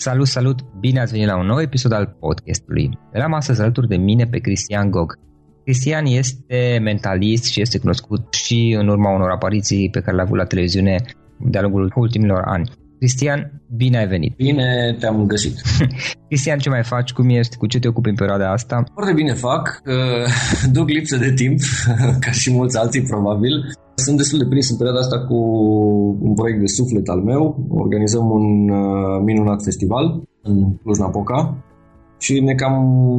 Salut, salut! Bine ați venit la un nou episod al podcastului. L-am astăzi alături de mine pe Cristian Gog. Cristian este mentalist și este cunoscut și în urma unor apariții pe care le-a avut la televiziune de-a lungul ultimilor ani. Cristian, bine ai venit! Bine te-am găsit! Cristian, ce mai faci? Cum ești? Cu ce te ocupi în perioada asta? Foarte bine fac. Duc lipsă de timp, ca și mulți alții probabil. Sunt destul de prins în perioada asta cu un proiect de suflet al meu. Organizăm un uh, minunat festival în Cluj-Napoca și ne cam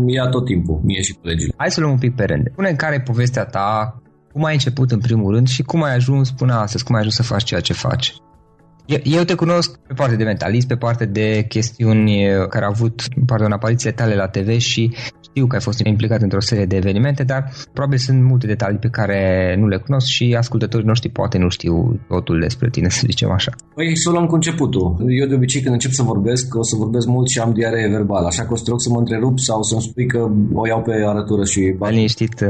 ia tot timpul, mie și colegii. Hai să luăm un pic pe rând. Pune în care povestea ta, cum ai început în primul rând și cum ai ajuns până astăzi, cum ai ajuns să faci ceea ce faci. Eu te cunosc pe partea de mentalist, pe partea de chestiuni care au avut, pardon, aparițiile tale la TV și știu că ai fost implicat într-o serie de evenimente, dar probabil sunt multe detalii pe care nu le cunosc și ascultătorii noștri poate nu știu totul despre tine, să zicem așa. Păi să o luăm cu începutul. Eu de obicei când încep să vorbesc, o să vorbesc mult și am diaree verbală, așa că o să te rog să mă întrerup sau să-mi spui că o iau pe arătură și... Bani. Liniștit, uh,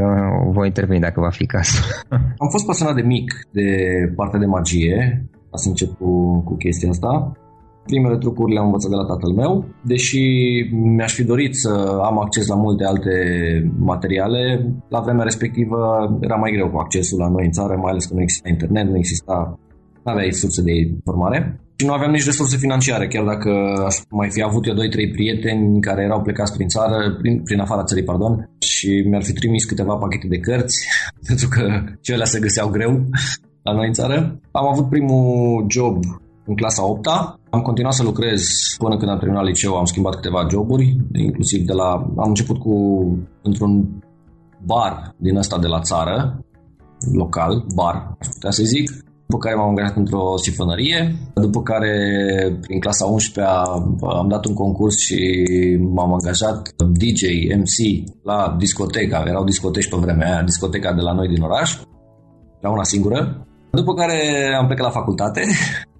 voi interveni dacă va fi cazul. am fost pasionat de mic de partea de magie, ca să încep cu, cu chestia asta. Primele trucuri le-am învățat de la tatăl meu, deși mi-aș fi dorit să am acces la multe alte materiale, la vremea respectivă era mai greu cu accesul la noi în țară, mai ales că nu exista internet, nu exista, nu aveai surse de informare și nu aveam nici resurse financiare, chiar dacă aș mai fi avut eu 2-3 prieteni care erau plecați prin țară, prin, prin afara țării, pardon, și mi-ar fi trimis câteva pachete de cărți, pentru că cele se găseau greu la noi în țară. Am avut primul job în clasa 8 Am continuat să lucrez până când am terminat liceu, am schimbat câteva joburi, inclusiv de la... Am început cu într-un bar din ăsta de la țară, local, bar, aș putea să zic, după care m-am angajat într-o sifănărie, după care prin clasa 11 am dat un concurs și m-am angajat DJ, MC la discoteca, erau discoteci pe vremea aia, discoteca de la noi din oraș, la una singură, după care am plecat la facultate,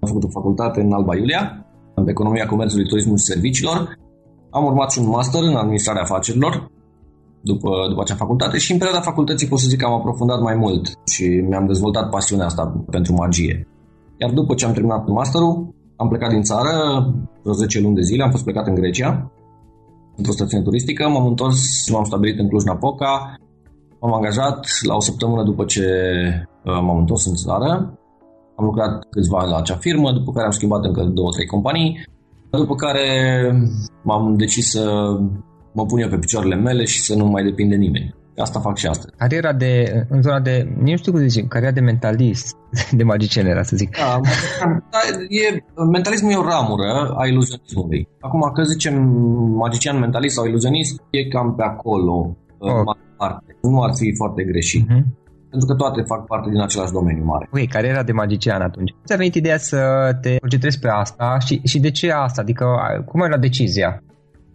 am făcut o facultate în Alba Iulia, în economia comerțului, turismului și serviciilor. Am urmat și un master în administrarea afacerilor după, după acea facultate și în perioada facultății pot să zic că am aprofundat mai mult și mi-am dezvoltat pasiunea asta pentru magie. Iar după ce am terminat masterul, am plecat din țară, vreo 10 luni de zile, am fost plecat în Grecia, într-o stațiune turistică, m-am întors, m-am stabilit în Cluj-Napoca, m-am angajat la o săptămână după ce uh, m-am întors în țară. Am lucrat câțiva ani la acea firmă, după care am schimbat încă două, trei companii, după care m-am decis să mă pun eu pe picioarele mele și să nu mai depinde nimeni. Asta fac și astăzi. Cariera de, în zona de, nu știu cum să zic, cariera de mentalist, de magician era să zic. Da, da e, mentalismul e o ramură a iluzionismului. Acum, că zicem magician mentalist sau iluzionist, e cam pe acolo. Oh parte. Nu ar fi foarte greșit. Uh-huh. Pentru că toate fac parte din același domeniu mare. Ok, cariera de magician atunci. Ți-a venit ideea să te concentrezi pe asta și, și de ce asta? Adică cum ai luat decizia?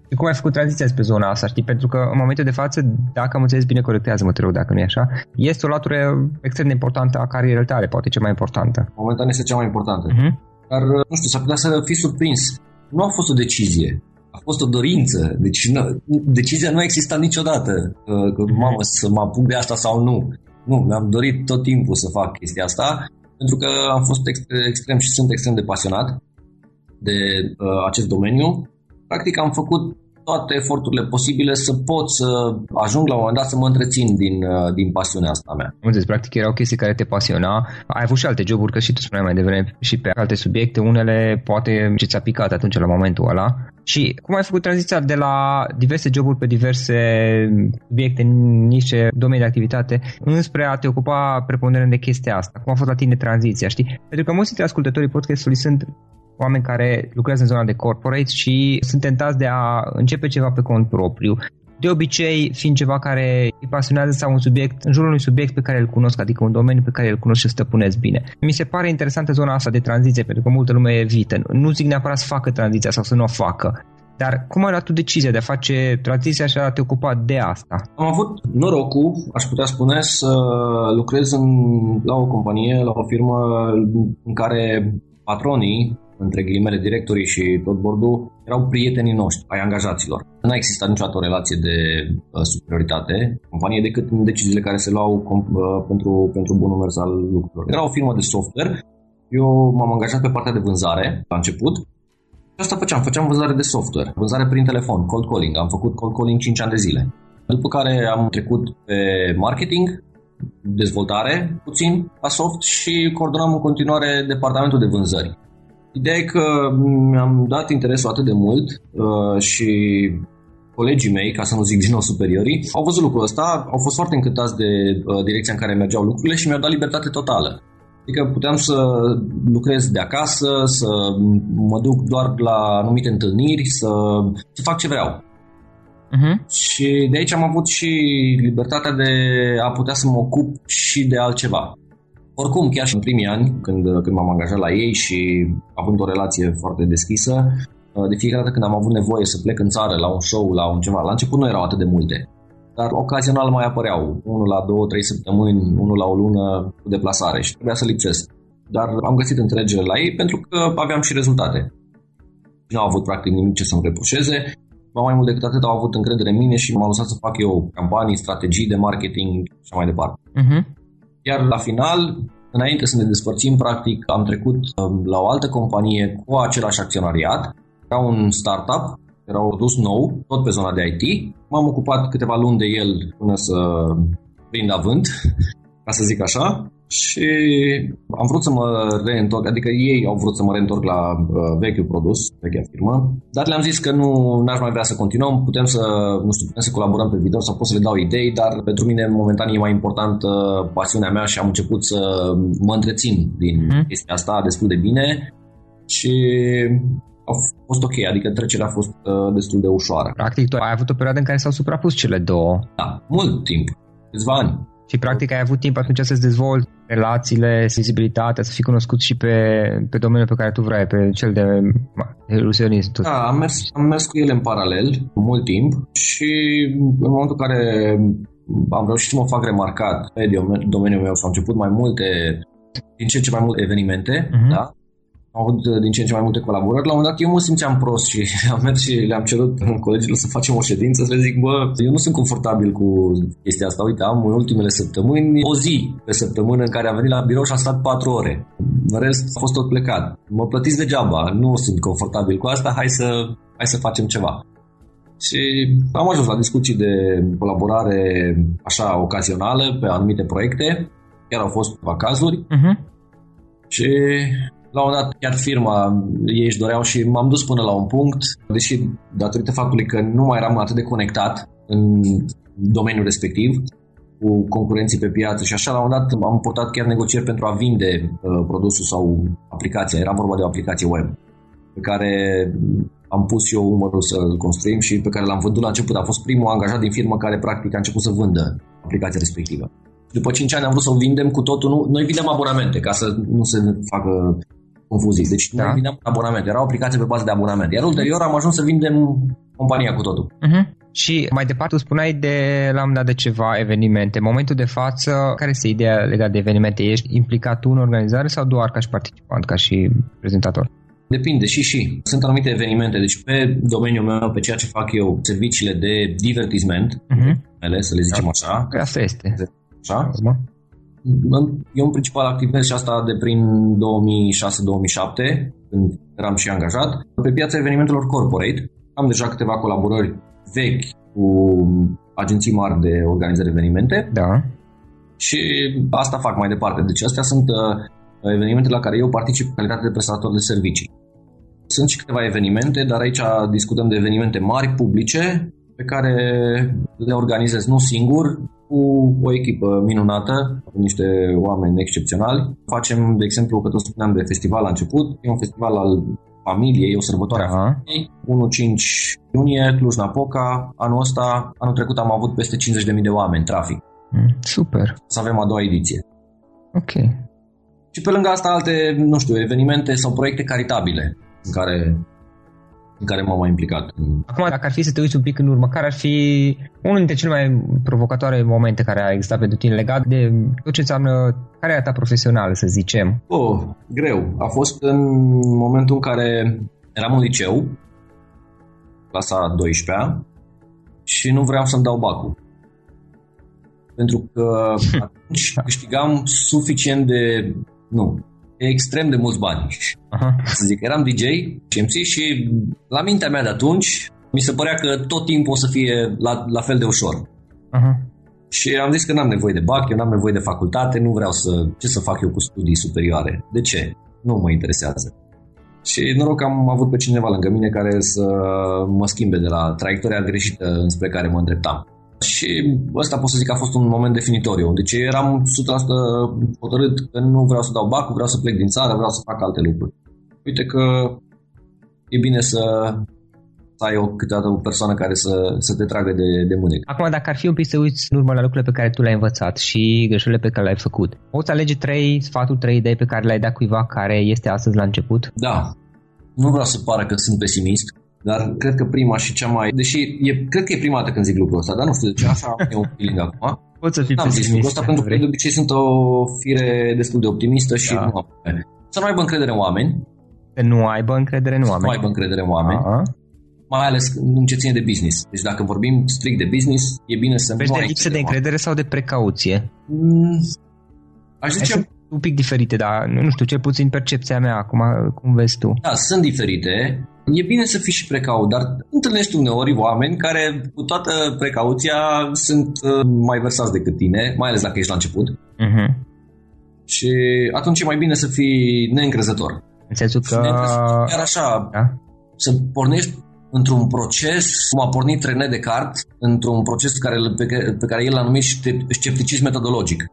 Și cum ai făcut tranziția spre zona asta, știi? Pentru că în momentul de față, dacă am înțeles bine, corectează-mă, te rog, dacă nu e așa, este o latură extrem de importantă a carierei tale, poate cea mai importantă. Momentan este cea mai importantă. Uh-huh. Dar, nu știu, s-ar putea să fii surprins. Nu a fost o decizie a fost o dorință. Deci nu, decizia nu a existat niciodată. Că, mamă, să mă apuc de asta sau nu. Nu, mi-am dorit tot timpul să fac chestia asta pentru că am fost extrem și sunt extrem de pasionat de uh, acest domeniu. Practic am făcut toate eforturile posibile să pot să ajung la un moment dat să mă întrețin din, uh, din pasiunea asta mea. Deci, practic, erau chestii care te pasiona. Ai avut și alte joburi, că și tu spuneai mai devreme, și pe alte subiecte, unele poate ce ți-a picat atunci la momentul ăla. Și cum ai făcut tranziția de la diverse joburi pe diverse subiecte, niște domenii de activitate, înspre a te ocupa preponderent de chestia asta? Cum a fost la tine tranziția, știi? Pentru că mulți dintre ascultătorii podcastului sunt oameni care lucrează în zona de corporate și sunt tentați de a începe ceva pe cont propriu. De obicei, fiind ceva care îi pasionează sau un subiect, în jurul unui subiect pe care îl cunosc, adică un domeniu pe care îl cunosc și stăpânesc bine. Mi se pare interesantă zona asta de tranziție, pentru că multă lume evită. Nu zic neapărat să facă tranziția sau să nu o facă, dar cum ai luat tu decizia de a face tranziția și a te ocupa de asta? Am avut norocul, aș putea spune, să lucrez în, la o companie, la o firmă în care patronii între ghilimele directorii și tot bordul, erau prietenii noștri, ai angajaților. Nu a existat niciodată o relație de uh, superioritate companie decât în deciziile care se luau uh, pentru, pentru bunul mers al lucrurilor. Era o firmă de software, eu m-am angajat pe partea de vânzare la început și asta făceam, făceam vânzare de software, vânzare prin telefon, cold calling, am făcut cold calling 5 ani de zile. După care am trecut pe marketing, dezvoltare puțin la soft și coordonam în continuare departamentul de vânzări. Ideea e că mi-am dat interesul atât de mult uh, și colegii mei, ca să nu zic din nou superiorii, au văzut lucrul ăsta, au fost foarte încântați de uh, direcția în care mergeau lucrurile și mi-au dat libertate totală. Adică puteam să lucrez de acasă, să mă duc doar la anumite întâlniri, să, să fac ce vreau. Uh-huh. Și de aici am avut și libertatea de a putea să mă ocup și de altceva. Oricum, chiar și în primii ani, când, când m-am angajat la ei și având o relație foarte deschisă, de fiecare dată când am avut nevoie să plec în țară la un show, la un ceva, la început nu erau atât de multe, dar ocazional mai apăreau, unul la două, trei săptămâni, unul la o lună cu deplasare și trebuia să lipsesc. Dar am găsit înțelegere la ei pentru că aveam și rezultate. Nu au avut practic nimic ce să-mi reproșeze, ba mai mult decât atât au avut încredere în mine și m-au lăsat să fac eu campanii, strategii de marketing și așa mai departe. Uh-huh. Iar la final, înainte să ne despărțim, practic, am trecut um, la o altă companie cu același acționariat. Era un startup, era un produs nou, tot pe zona de IT. M-am ocupat câteva luni de el până să prind avânt, ca să zic așa și am vrut să mă reîntorc, adică ei au vrut să mă reîntorc la uh, vechiul produs, vechea firmă, dar le-am zis că nu n-aș mai vrea să continuăm, putem să, nu știu, putem să colaborăm pe viitor sau pot să le dau idei, dar pentru mine momentan e mai important uh, pasiunea mea și am început să mă întrețin din mm. chestia asta destul de bine și a fost ok, adică trecerea a fost uh, destul de ușoară. Practic, tu ai avut o perioadă în care s-au suprapus cele două. Da, mult timp, câțiva ani. Și practic ai avut timp atunci să-ți dezvolți relațiile, sensibilitatea, să fii cunoscut și pe, pe domeniul pe care tu vrei, pe cel de ilusionism. Da, am mers, am mers cu ele în paralel mult timp și în momentul în care am reușit să mă fac remarcat pe domeniul meu, s-au început mai multe, din ce în ce mai multe evenimente, uh-huh. da? Am avut uh, din ce în ce mai multe colaborări. La un moment dat eu mă simțeam prost și am mers și le-am cerut colegilor să facem o ședință, să le zic, bă, eu nu sunt confortabil cu chestia asta. Uite, am în ultimele săptămâni o zi pe săptămână în care am venit la birou și am stat patru ore. În rest a fost tot plecat. Mă plătiți degeaba, nu sunt confortabil cu asta, hai să, hai să facem ceva. Și am ajuns la discuții de colaborare așa ocazională pe anumite proiecte. Chiar au fost cazuri. Uh-huh. Și la un dat chiar firma, ei își doreau și m-am dus până la un punct, deși datorită faptului că nu mai eram atât de conectat în domeniul respectiv, cu concurenții pe piață și așa, la un dat am portat chiar negocieri pentru a vinde uh, produsul sau aplicația. Era vorba de o aplicație web pe care am pus eu umărul să-l construim și pe care l-am vândut la început. A fost primul angajat din firmă care practic a început să vândă aplicația respectivă. După 5 ani am vrut să o vindem cu totul. Nu, noi vindem abonamente ca să nu se facă confuzii. Deci da. noi vindeam abonamente, era o aplicație pe bază de abonament. Iar ulterior am ajuns să vindem compania cu totul. Uh-huh. Și mai departe spuneai de, l-am dat de ceva evenimente. În momentul de față, care este ideea legată de evenimente? Ești implicat tu în organizare sau doar ca și participant, ca și prezentator? Depinde și și. Sunt anumite evenimente, deci pe domeniul meu, pe ceea ce fac eu, serviciile de divertisment, uh-huh. să le zicem da. așa. Asta este. Așa? Urmă. Eu în principal activez și asta de prin 2006-2007, când eram și angajat, pe piața evenimentelor corporate. Am deja câteva colaborări vechi cu agenții mari de organizare evenimente. Da. Și asta fac mai departe. Deci astea sunt uh, evenimente la care eu particip în calitate de prestator de servicii. Sunt și câteva evenimente, dar aici discutăm de evenimente mari, publice, pe care le organizez nu singur, cu o echipă minunată, cu niște oameni excepționali. Facem, de exemplu, că tot spuneam de festival la început, e un festival al familiei, e o sărbătoare a familiei, 1-5 iunie, Cluj-Napoca, anul ăsta, anul trecut am avut peste 50.000 de oameni trafic. Mm, super. Să avem a doua ediție. Ok. Și pe lângă asta alte, nu știu, evenimente sau proiecte caritabile în care în care m-am mai implicat. Acum, dacă ar fi să te uiți un pic în urmă, care ar fi unul dintre cele mai provocatoare momente care a existat pentru tine legat de tot ce înseamnă cariera ta profesională, să zicem? Oh, greu. A fost în momentul în care eram în liceu, clasa 12 și nu vreau să-mi dau bacul. Pentru că atunci câștigam suficient de... Nu, extrem de mulți bani. Aha. Să zic, eram DJ și MC și la mintea mea de atunci mi se părea că tot timpul o să fie la, la fel de ușor. Aha. Și am zis că n-am nevoie de BAC, eu n-am nevoie de facultate, nu vreau să... Ce să fac eu cu studii superioare? De ce? Nu mă interesează. Și noroc că am avut pe cineva lângă mine care să mă schimbe de la traiectoria greșită înspre care mă îndreptam. Și ăsta pot să zic că a fost un moment definitoriu. Deci eram 100% hotărât că nu vreau să dau bacul, vreau să plec din țară, vreau să fac alte lucruri. Uite că e bine să, să ai o, câteodată o persoană care să, să te tragă de, de mânecă. Acum, dacă ar fi un pic să uiți în urmă la lucrurile pe care tu le-ai învățat și greșelile pe care le-ai făcut, poți alege trei sfaturi, trei idei pe care le-ai dat cuiva care este astăzi la început? Da. Nu vreau să pară că sunt pesimist, dar cred că prima și cea mai... Deși e, cred că e prima dată când zic lucrul ăsta, dar nu știu de ce, așa e un feeling acum. Poți să fii N-am zis lucrul ăsta pentru că de obicei sunt o fire destul de optimistă și da. nu am... Să nu aibă încredere în oameni. Să nu aibă încredere în oameni. Să nu aibă încredere în oameni. Aha. Mai ales în ce ține de business. Deci dacă vorbim strict de business, e bine să Vezi nu de lipsă de încredere sau de precauție? Mm, aș zice tu un pic diferite, dar nu știu, cel puțin percepția mea acum, cum vezi tu. Da, sunt diferite. E bine să fii și precaut, dar întâlnești uneori oameni care, cu toată precauția, sunt uh, mai versați decât tine, mai ales dacă ești la început. Uh-huh. Și atunci e mai bine să fii neîncrezător. În sensul că... Chiar așa, da? să pornești într-un proces, cum a pornit René Descartes, într-un proces care, pe, care, pe care el l-a numit scepticism metodologic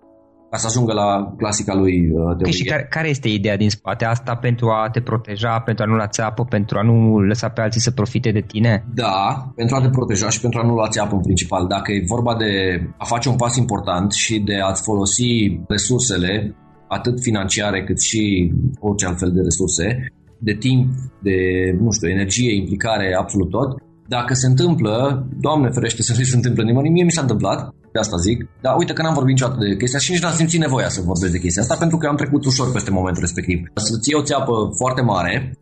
ca să ajungă la clasica lui uh, de okay, Și care, care este ideea din spate? Asta pentru a te proteja, pentru a nu lua țeapă, pentru a nu lăsa pe alții să profite de tine? Da, pentru a te proteja și pentru a nu lua țeapă în principal. Dacă e vorba de a face un pas important și de a-ți folosi resursele, atât financiare cât și orice altfel de resurse, de timp, de, nu știu, energie, implicare, absolut tot, dacă se întâmplă, Doamne ferește să nu se întâmplă nimănui, mie mi s-a întâmplat, de asta zic, dar uite că n-am vorbit niciodată de chestia și nici n-am simțit nevoia să vorbesc de chestia asta pentru că am trecut ușor peste momentul respectiv. Să-ți iei o țeapă foarte mare,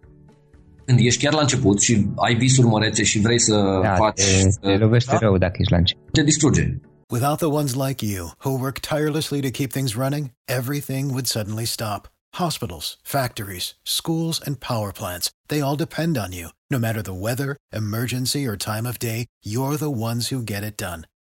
când ești chiar la început și ai visuri mărețe și vrei să da, faci... Te, te lovește da? rău dacă ești la început. Te distruge. Without the ones like you, who work tirelessly to keep things running, everything would suddenly stop. Hospitals, factories, schools, and power plants, they all depend on you. No matter the weather, emergency, or time of day, you're the ones who get it done.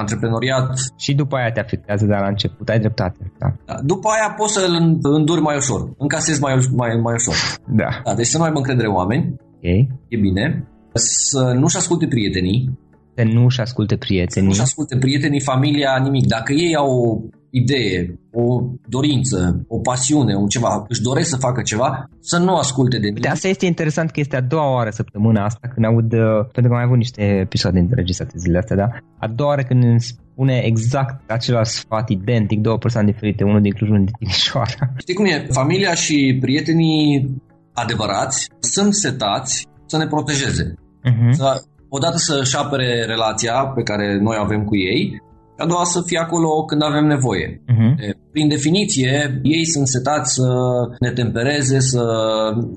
antreprenoriat. Și după aia te afectează de la început, ai dreptate. Da. Da. După aia poți să îl înduri mai ușor, încasezi mai, mai, mai ușor. Da. da. Deci să nu aibă încredere oameni, okay. e bine, să nu-și asculte prietenii, să nu-și asculte prietenii. Nu-și asculte prietenii, familia, nimic. Dacă ei au o idee, o dorință, o pasiune, un ceva, își doresc să facă ceva, să nu asculte de mine. De asta este interesant că este a doua oară săptămâna asta când aud, uh, pentru că am mai avut niște episoade înregistrate zilele astea, da? A doua oară când îmi spune exact același sfat identic, două persoane diferite, unul din Cluj, unul din Timișoara. Știi cum e? Familia și prietenii adevărați sunt setați să ne protejeze. Uh-huh. Să, odată să-și apere relația pe care noi avem cu ei a doua să fie acolo când avem nevoie. Uh-huh. Prin definiție, ei sunt setați să ne tempereze, să,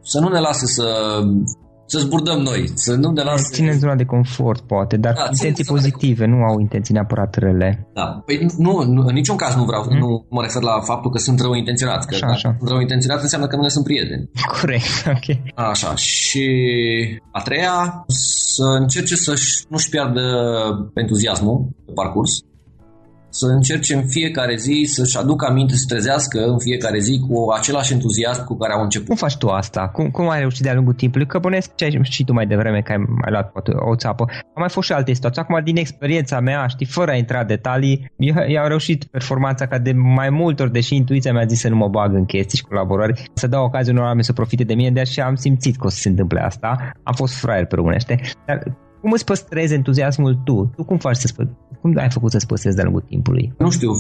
să nu ne lase să să zburdăm noi, să nu ne lasă... Ține zona de confort, poate, dar da, intenții pozitive, de... nu au intenții neapărat rele. Da, păi nu, nu, în niciun caz nu vreau, mm. nu mă refer la faptul că sunt rău intenționați, că așa, așa. sunt rău intenționați înseamnă că nu ne sunt prieteni. Corect, ok. Așa, și a treia, să încerce să nu-și piardă entuziasmul pe parcurs, să încerce în fiecare zi să-și aducă aminte, să trezească în fiecare zi cu același entuziasm cu care au început. Cum faci tu asta? Cum, cum ai reușit de-a lungul timpului? Că bănesc ce ai și tu mai devreme că ai mai luat poate, o țapă. Am mai fost și alte situații. Acum, din experiența mea, știi, fără a intra în detalii, eu, eu am reușit performanța ca de mai multe ori, deși intuiția mi-a zis să nu mă bag în chestii și colaborări, să dau ocazia unor oameni să profite de mine, de așa am simțit că o să se întâmple asta. Am fost fraier pe românește. Dar cum îți păstrezi entuziasmul tu? Tu cum faci să spui? Cum ai făcut să-ți păstrezi de-a lungul timpului? Nu știu,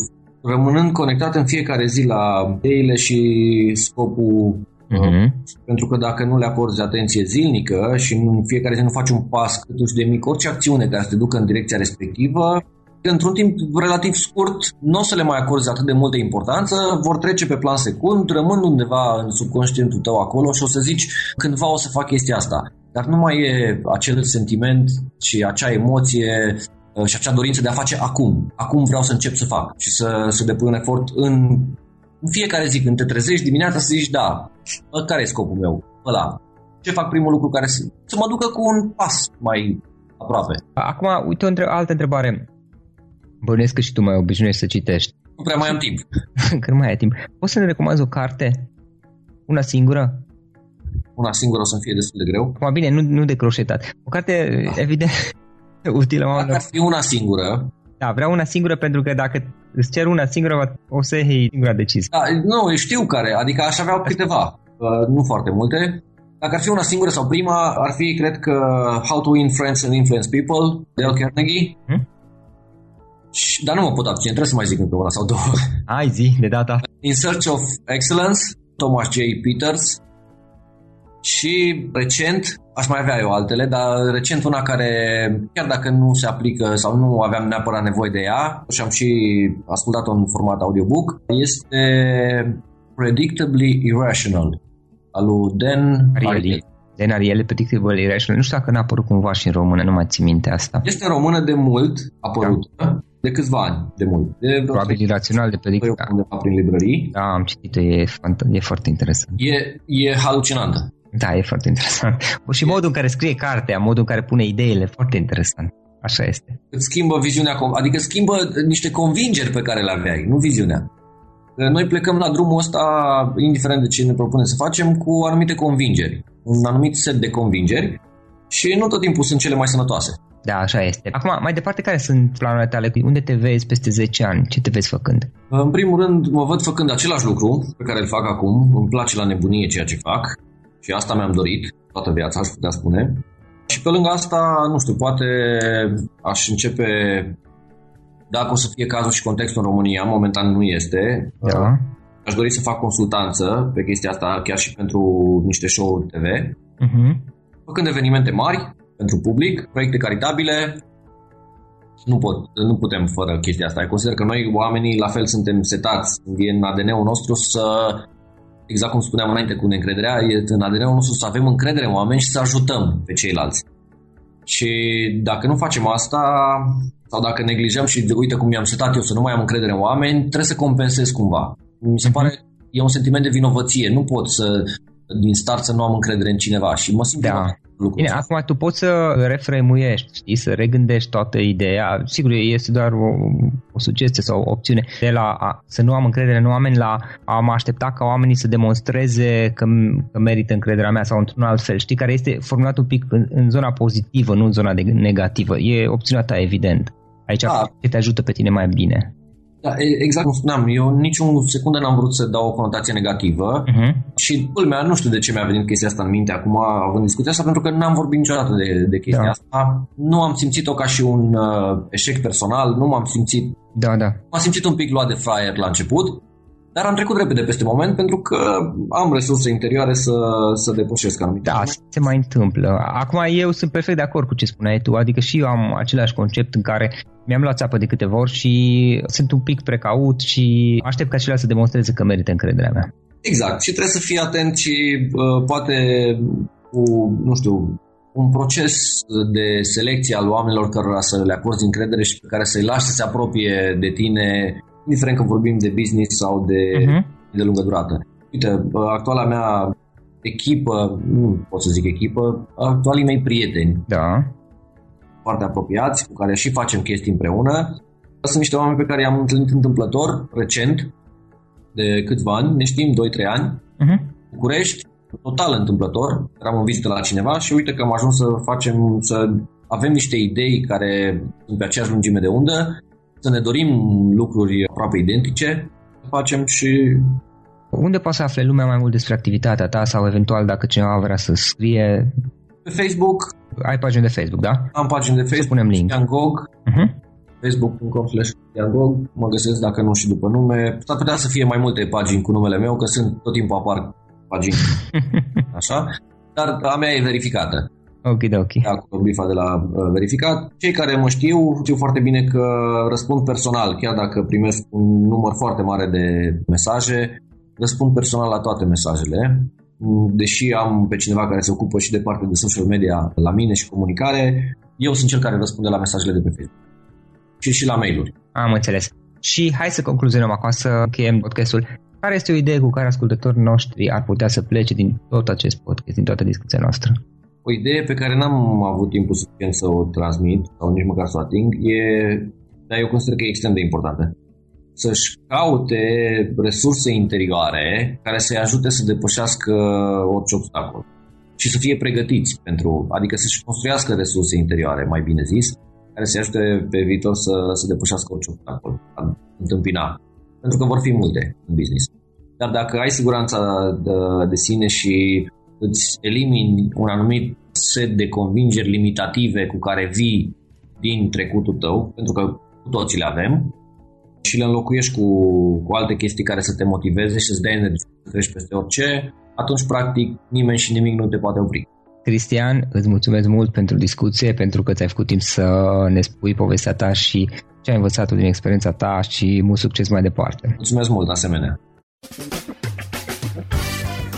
rămânând conectat în fiecare zi la ideile și scopul Uh-huh. Pentru că dacă nu le acorzi atenție zilnică și în fiecare zi nu faci un pas cât de mic, orice acțiune care să te ducă în direcția respectivă, într-un timp relativ scurt nu o să le mai acorzi atât de multă importanță, vor trece pe plan secund, rămân undeva în subconștientul tău acolo și o să zici cândva o să fac chestia asta. Dar nu mai e acel sentiment și acea emoție uh, și acea dorință de a face acum. Acum vreau să încep să fac și să, să depun un efort în, în fiecare zi când te trezești dimineața să zici da, care e scopul meu? Ăla. Ce fac primul lucru care să, să mă ducă cu un pas mai aproape. Acum, uite o între, altă întrebare. Bănuiesc că și tu mai obișnuiești să citești. Nu prea mai am timp. Când mai ai timp. Poți să ne recomanzi o carte? Una singură? Una singură o să fie destul de greu. Acum, bine, nu, nu de croșetat. O carte, da. evident, utilă Dacă ar fi una singură, da, vreau una singură pentru că dacă îți cer una singură, o să iei singura decizie. Da, nu, știu care, adică aș avea câteva, uh, nu foarte multe. Dacă ar fi una singură sau prima, ar fi, cred că, How to Win Friends and Influence People, Dale Carnegie. Hmm? Și, dar nu mă pot abține, trebuie să mai zic încă una sau două. Hai zi, de data. In Search of Excellence, Thomas J. Peters. Și recent, aș mai avea eu altele, dar recent una care, chiar dacă nu se aplică sau nu aveam neapărat nevoie de ea, și am și ascultat-o în format audiobook, este Predictably Irrational, al lui Dan Ariely. Dan Ariely, Predictable Irrational. Nu știu dacă n-a apărut cumva și în română, nu mai țin minte asta. Este în română de mult apărut. Da de câțiva ani, de mult. De Probabil irațional de predicție. Undeva prin librării. Da, am citit e, e foarte interesant. E, e halucinantă. Da, e foarte interesant. Și modul în care scrie cartea, modul în care pune ideile, foarte interesant. Așa este. Îți schimbă viziunea, adică schimbă niște convingeri pe care le aveai, nu viziunea. Noi plecăm la drumul ăsta, indiferent de ce ne propunem să facem, cu anumite convingeri. Un anumit set de convingeri și nu tot timpul sunt cele mai sănătoase. Da, așa este. Acum, mai departe, care sunt planurile tale? Unde te vezi peste 10 ani? Ce te vezi făcând? În primul rând, mă văd făcând același lucru pe care îl fac acum. Îmi place la nebunie ceea ce fac și asta mi-am dorit toată viața, aș putea spune. Și pe lângă asta, nu știu, poate aș începe, dacă o să fie cazul și contextul în România, momentan nu este, da. aș dori să fac consultanță pe chestia asta, chiar și pentru niște show-uri TV, uh-huh. făcând evenimente mari, pentru public, proiecte caritabile. Nu, pot, nu putem fără chestia asta. Eu consider că noi, oamenii, la fel suntem setați. E în ADN-ul nostru să, exact cum spuneam înainte cu neîncrederea, e în ADN-ul nostru să avem încredere în oameni și să ajutăm pe ceilalți. Și dacă nu facem asta, sau dacă neglijăm și uite cum mi-am setat eu să nu mai am încredere în oameni, trebuie să compensez cumva. Mi se pare, e un sentiment de vinovăție. Nu pot să, din start, să nu am încredere în cineva și mă simt da lucrul Bine, acum tu poți să refremuiești, știi, să regândești toată ideea. Sigur, este doar o, o sugestie sau o opțiune de la a, să nu am încredere în oameni la a mă aștepta ca oamenii să demonstreze că, că merită încrederea mea sau într-un alt fel, știi, care este formulat un pic în, în zona pozitivă, nu în zona de negativă. E opțiunea ta, evident. Aici da. ce te ajută pe tine mai bine. Da, exact cum spuneam, eu niciun secundă n-am vrut să dau o conotație negativă uh-huh. și culmea, nu știu de ce mi-a venit chestia asta în minte acum având discuția asta, pentru că n-am vorbit niciodată de, de chestia da. asta. Nu am simțit-o ca și un uh, eșec personal, nu m-am simțit... Da, da. M-am simțit un pic luat de fraier la început, dar am trecut repede peste moment pentru că am resurse interioare să, să depășesc anumite Da, se mai întâmplă. Acum eu sunt perfect de acord cu ce spuneai tu, adică și eu am același concept în care mi-am luat țapă de câteva ori și sunt un pic precaut și aștept ca ceilalți să demonstreze că merită încrederea mea. Exact, și trebuie să fii atent și uh, poate cu, nu știu, un proces de selecție al oamenilor cărora să le acorzi încredere și pe care să-i lași să se apropie de tine indiferent că vorbim de business sau de, uh-huh. de lungă durată. Uite, actuala mea echipă, nu pot să zic echipă, actualii mei prieteni. Da. Foarte apropiați, cu care și facem chestii împreună. Sunt niște oameni pe care i-am întâlnit întâmplător, recent, de câțiva ani, ne știm 2-3 ani, uh-huh. București, total întâmplător, eram în vizită la cineva și uite că am ajuns să facem, să avem niște idei care sunt pe aceeași lungime de undă să ne dorim lucruri aproape identice, facem și... Unde poate să afle lumea mai mult despre activitatea ta sau eventual dacă cineva vrea să scrie? Pe Facebook. Ai pagină de Facebook, da? Am pagină de Facebook. Să punem link. Gog. Uh-huh. facebook.com slash Gog. Mă găsesc dacă nu și după nume. S-ar putea să fie mai multe pagini cu numele meu, că sunt tot timpul apar pagini. Așa? Dar a mea e verificată. Ok, ok. Da, cu brifa de la uh, verificat. Cei care mă știu, știu foarte bine că răspund personal, chiar dacă primesc un număr foarte mare de mesaje, răspund personal la toate mesajele. Deși am pe cineva care se ocupă și de partea de social media la mine și comunicare, eu sunt cel care răspunde la mesajele de pe Facebook. Și și la mail-uri. Am înțeles. Și hai să concluzionăm acum, să încheiem podcastul. Care este o idee cu care ascultătorii noștri ar putea să plece din tot acest podcast, din toată discuția noastră? O idee pe care n-am avut timpul suficient să o transmit sau nici măcar să o ating e, dar eu consider că e extrem de importantă. Să-și caute resurse interioare care să-i ajute să depășească orice obstacol și să fie pregătiți pentru, adică să-și construiască resurse interioare, mai bine zis, care să-i ajute pe viitor să, să depășească orice obstacol, întâmpina. Pentru că vor fi multe în business. Dar dacă ai siguranța de, de sine și îți elimini un anumit set de convingeri limitative cu care vii din trecutul tău, pentru că toți le avem, și le înlocuiești cu, cu alte chestii care să te motiveze și să-ți dea energie să treci peste orice, atunci, practic, nimeni și nimic nu te poate opri. Cristian, îți mulțumesc mult pentru discuție, pentru că ți-ai făcut timp să ne spui povestea ta și ce ai învățat din experiența ta și mult succes mai departe. Mulțumesc mult, asemenea.